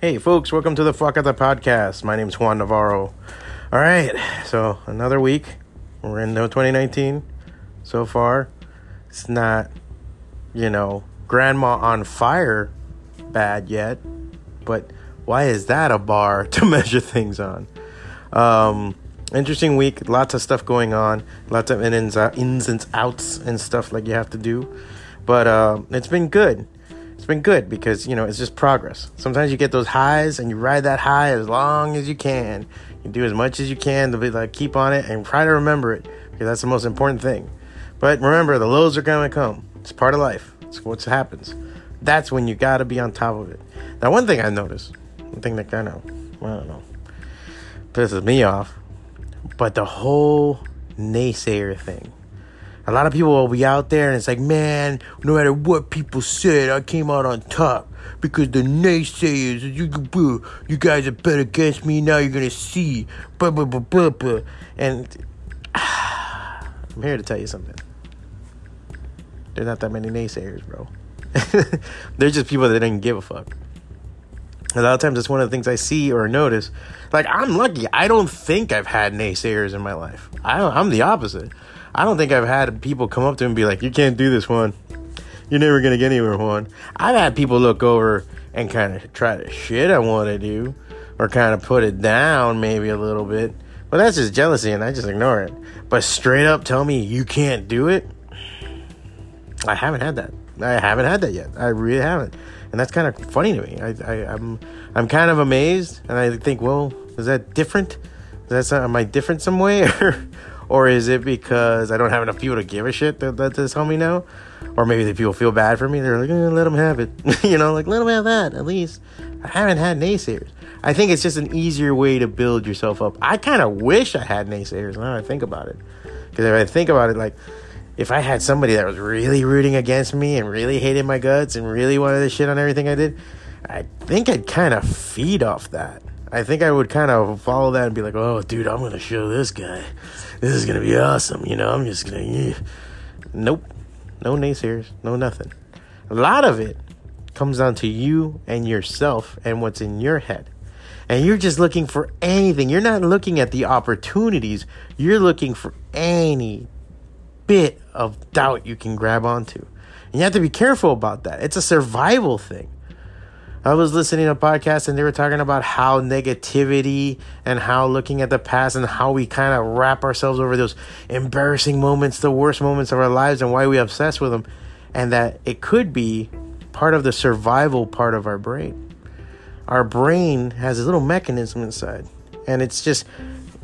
Hey, folks, welcome to the Fwacata Podcast. My name's Juan Navarro. All right, so another week. We're in 2019 so far. It's not, you know, grandma on fire bad yet, but why is that a bar to measure things on? Um, interesting week, lots of stuff going on, lots of ins, ins and outs and stuff like you have to do, but uh, it's been good it's been good because you know it's just progress. Sometimes you get those highs and you ride that high as long as you can. You do as much as you can to be like keep on it and try to remember it because that's the most important thing. But remember, the lows are gonna come. It's part of life. It's what happens. That's when you gotta be on top of it. Now, one thing I noticed, one thing that kind of, I don't know, pisses me off, but the whole naysayer thing a lot of people will be out there and it's like, man, no matter what people said, I came out on top because the naysayers, you, you guys are bet against me. Now you're gonna see, blah blah blah blah blah. And I'm here to tell you something. There's not that many naysayers, bro. They're just people that didn't give a fuck. A lot of times, it's one of the things I see or notice. Like, I'm lucky. I don't think I've had naysayers in my life. I, I'm the opposite. I don't think I've had people come up to me and be like, "You can't do this one. You're never gonna get anywhere, one." I've had people look over and kind of try to shit I want to do, or kind of put it down maybe a little bit. But that's just jealousy, and I just ignore it. But straight up tell me you can't do it. I haven't had that. I haven't had that yet. I really haven't, and that's kind of funny to me. I, I, I'm I'm kind of amazed, and I think, well, is that different? Is that am I different some way, or is it because I don't have enough people to give a shit that, that this homie now? Or maybe the people feel bad for me. They're like, eh, let them have it. you know, like, let them have that at least. I haven't had naysayers. I think it's just an easier way to build yourself up. I kind of wish I had naysayers now I think about it. Because if I think about it, like, if I had somebody that was really rooting against me and really hated my guts and really wanted to shit on everything I did, I think I'd kind of feed off that. I think I would kind of follow that and be like, oh, dude, I'm going to show this guy. This is to be awesome. You know, I'm just to. Yeah. Nope. No naysayers. No nothing. A lot of it comes down to you and yourself and what's in your head. And you're just looking for anything. You're not looking at the opportunities. You're looking for any bit of doubt you can grab onto. And you have to be careful about that. It's a survival thing. I was listening to a podcast and they were talking about how negativity and how looking at the past and how we kind of wrap ourselves over those embarrassing moments, the worst moments of our lives, and why we obsess with them, and that it could be part of the survival part of our brain. Our brain has a little mechanism inside, and it's just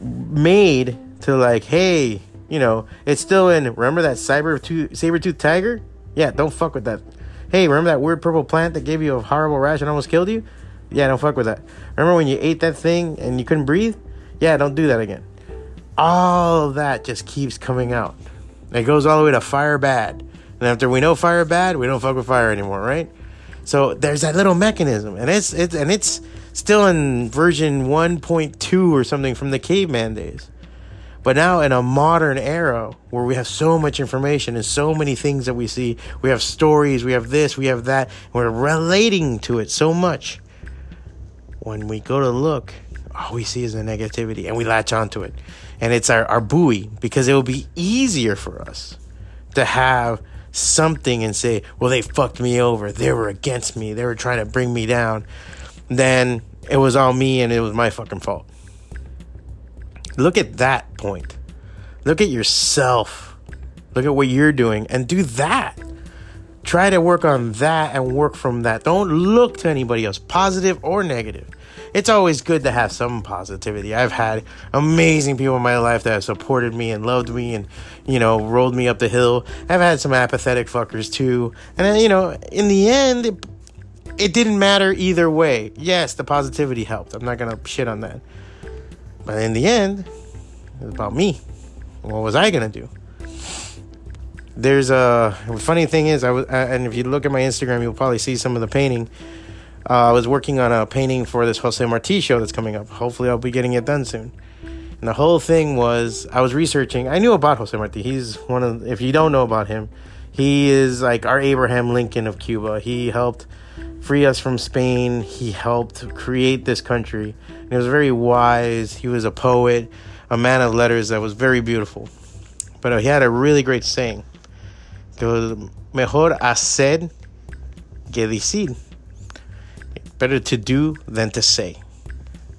made to like, hey, you know, it's still in. Remember that cyber tooth, saber tooth tiger? Yeah, don't fuck with that Hey, remember that weird purple plant that gave you a horrible rash and almost killed you? Yeah, don't fuck with that. Remember when you ate that thing and you couldn't breathe? Yeah, don't do that again. All that just keeps coming out. It goes all the way to fire bad. And after we know fire bad, we don't fuck with fire anymore, right? So there's that little mechanism, and it's it's and it's still in version 1.2 or something from the caveman days. But now in a modern era where we have so much information and so many things that we see, we have stories, we have this, we have that, we're relating to it so much. When we go to look, all we see is the negativity and we latch onto it. And it's our, our buoy because it will be easier for us to have something and say, well, they fucked me over. They were against me. They were trying to bring me down. Then it was all me and it was my fucking fault. Look at that point. Look at yourself. Look at what you're doing and do that. Try to work on that and work from that. Don't look to anybody else, positive or negative. It's always good to have some positivity. I've had amazing people in my life that have supported me and loved me and, you know, rolled me up the hill. I've had some apathetic fuckers too. And, then, you know, in the end, it, it didn't matter either way. Yes, the positivity helped. I'm not going to shit on that. But in the end, it's about me. What was I gonna do? There's a funny thing is I was, and if you look at my Instagram, you'll probably see some of the painting. Uh, I was working on a painting for this Jose Marti show that's coming up. Hopefully, I'll be getting it done soon. And the whole thing was I was researching. I knew about Jose Marti. He's one of, if you don't know about him, he is like our Abraham Lincoln of Cuba. He helped free us from Spain. He helped create this country. And he was very wise. He was a poet, a man of letters that was very beautiful. But he had a really great saying. It mejor hacer que decir. Better to do than to say.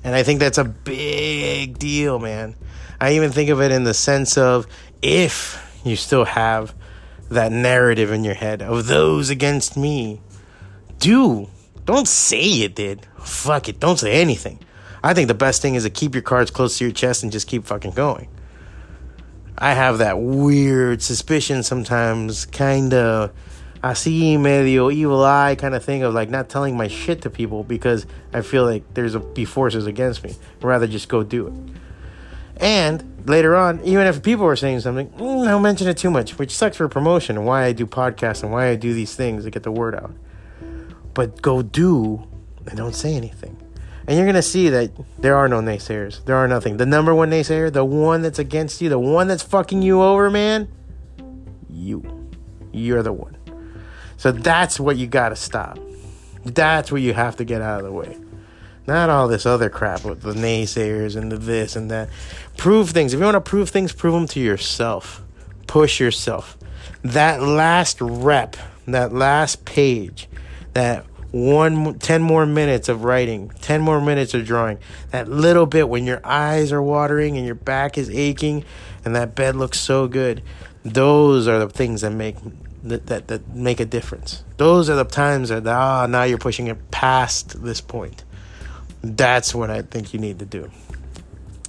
And I think that's a big deal, man. I even think of it in the sense of if you still have that narrative in your head of those against me, do. Don't say you did. Fuck it. Don't say anything. I think the best thing is to keep your cards close to your chest and just keep fucking going. I have that weird suspicion sometimes, kind of así medio evil eye kind of thing of like not telling my shit to people because I feel like there's a be forces against me. I'd rather just go do it. And later on, even if people were saying something, mm, don't mention it too much, which sucks for promotion and why I do podcasts and why I do these things to get the word out. But go do and don't say anything. And you're going to see that there are no naysayers. There are nothing. The number one naysayer, the one that's against you, the one that's fucking you over, man, you. You're the one. So that's what you got to stop. That's what you have to get out of the way. Not all this other crap with the naysayers and the this and that. Prove things. If you want to prove things, prove them to yourself. Push yourself. That last rep, that last page, that one 10 more minutes of writing 10 more minutes of drawing that little bit when your eyes are watering and your back is aching and that bed looks so good those are the things that make that, that, that make a difference. Those are the times that ah now you're pushing it past this point. That's what i think you need to do.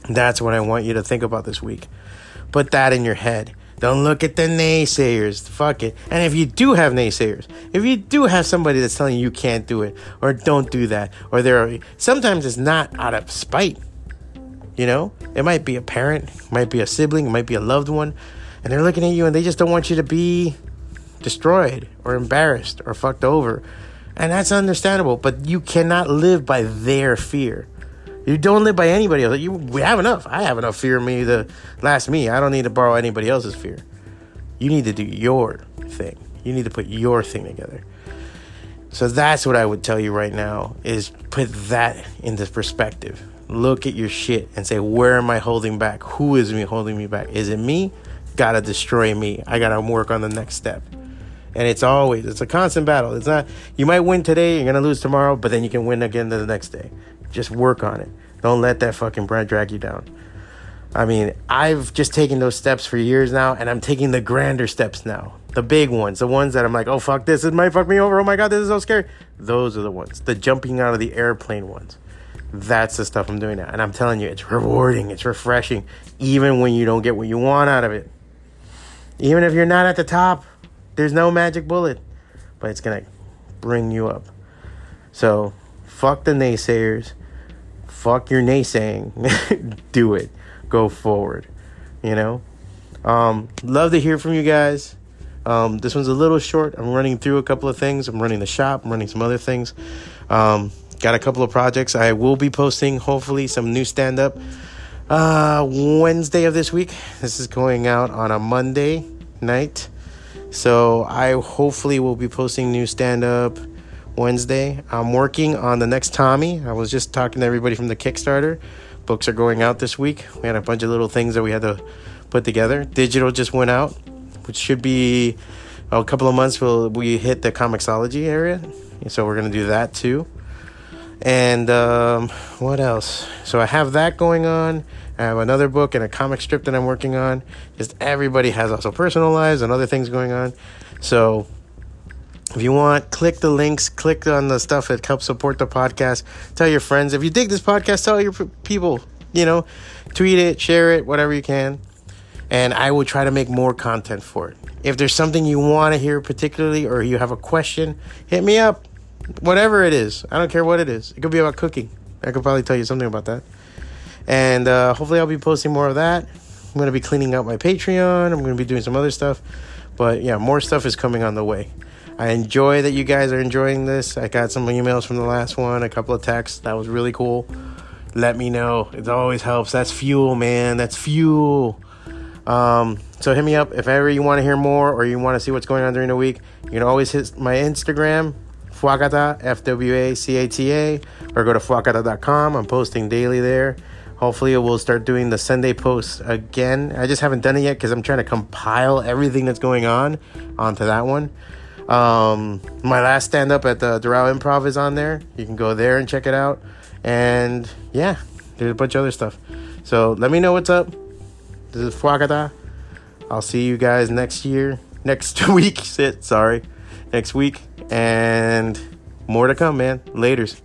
That's what i want you to think about this week. Put that in your head don't look at the naysayers. Fuck it. And if you do have naysayers, if you do have somebody that's telling you you can't do it or don't do that, or there are sometimes it's not out of spite. You know, it might be a parent, might be a sibling, might be a loved one, and they're looking at you and they just don't want you to be destroyed or embarrassed or fucked over. And that's understandable, but you cannot live by their fear. You don't live by anybody else. You we have enough. I have enough fear of me to last me. I don't need to borrow anybody else's fear. You need to do your thing. You need to put your thing together. So that's what I would tell you right now is put that into perspective. Look at your shit and say, where am I holding back? Who is me holding me back? Is it me? Gotta destroy me. I gotta work on the next step. And it's always, it's a constant battle. It's not, you might win today, you're gonna lose tomorrow, but then you can win again the next day. Just work on it. Don't let that fucking brand drag you down. I mean, I've just taken those steps for years now, and I'm taking the grander steps now. The big ones, the ones that I'm like, oh fuck this, it might fuck me over. Oh my god, this is so scary. Those are the ones, the jumping out of the airplane ones. That's the stuff I'm doing now, and I'm telling you, it's rewarding, it's refreshing, even when you don't get what you want out of it. Even if you're not at the top, there's no magic bullet, but it's gonna bring you up. So, fuck the naysayers fuck your naysaying. Do it. Go forward. You know? Um, love to hear from you guys. Um, this one's a little short. I'm running through a couple of things. I'm running the shop, I'm running some other things. Um, got a couple of projects. I will be posting, hopefully, some new stand up uh, Wednesday of this week. This is going out on a Monday night. So I hopefully will be posting new stand up Wednesday. I'm working on the next Tommy. I was just talking to everybody from the Kickstarter. Books are going out this week. We had a bunch of little things that we had to put together. Digital just went out, which should be a couple of months. We'll we hit the Comixology area, so we're gonna do that too. And um, what else? So I have that going on. I have another book and a comic strip that I'm working on. Just everybody has also personal lives and other things going on. So if you want, click the links, click on the stuff that helps support the podcast. Tell your friends. If you dig this podcast, tell your people, you know, tweet it, share it, whatever you can. And I will try to make more content for it. If there's something you want to hear particularly or you have a question, hit me up. Whatever it is. I don't care what it is. It could be about cooking. I could probably tell you something about that. And uh, hopefully, I'll be posting more of that. I'm going to be cleaning out my Patreon. I'm going to be doing some other stuff. But yeah, more stuff is coming on the way. I enjoy that you guys are enjoying this. I got some emails from the last one, a couple of texts. That was really cool. Let me know. It always helps. That's fuel, man. That's fuel. Um, so hit me up if ever you want to hear more or you want to see what's going on during the week. You can always hit my Instagram, Fwacata, F W A C A T A, or go to fwacata.com. I'm posting daily there. Hopefully, we'll start doing the Sunday posts again. I just haven't done it yet because I'm trying to compile everything that's going on onto that one. Um, my last stand up at the Doral Improv is on there. You can go there and check it out. And yeah, there's a bunch of other stuff. So let me know what's up. This is Fwacata. I'll see you guys next year, next week. Sit, sorry, next week, and more to come, man. Later's.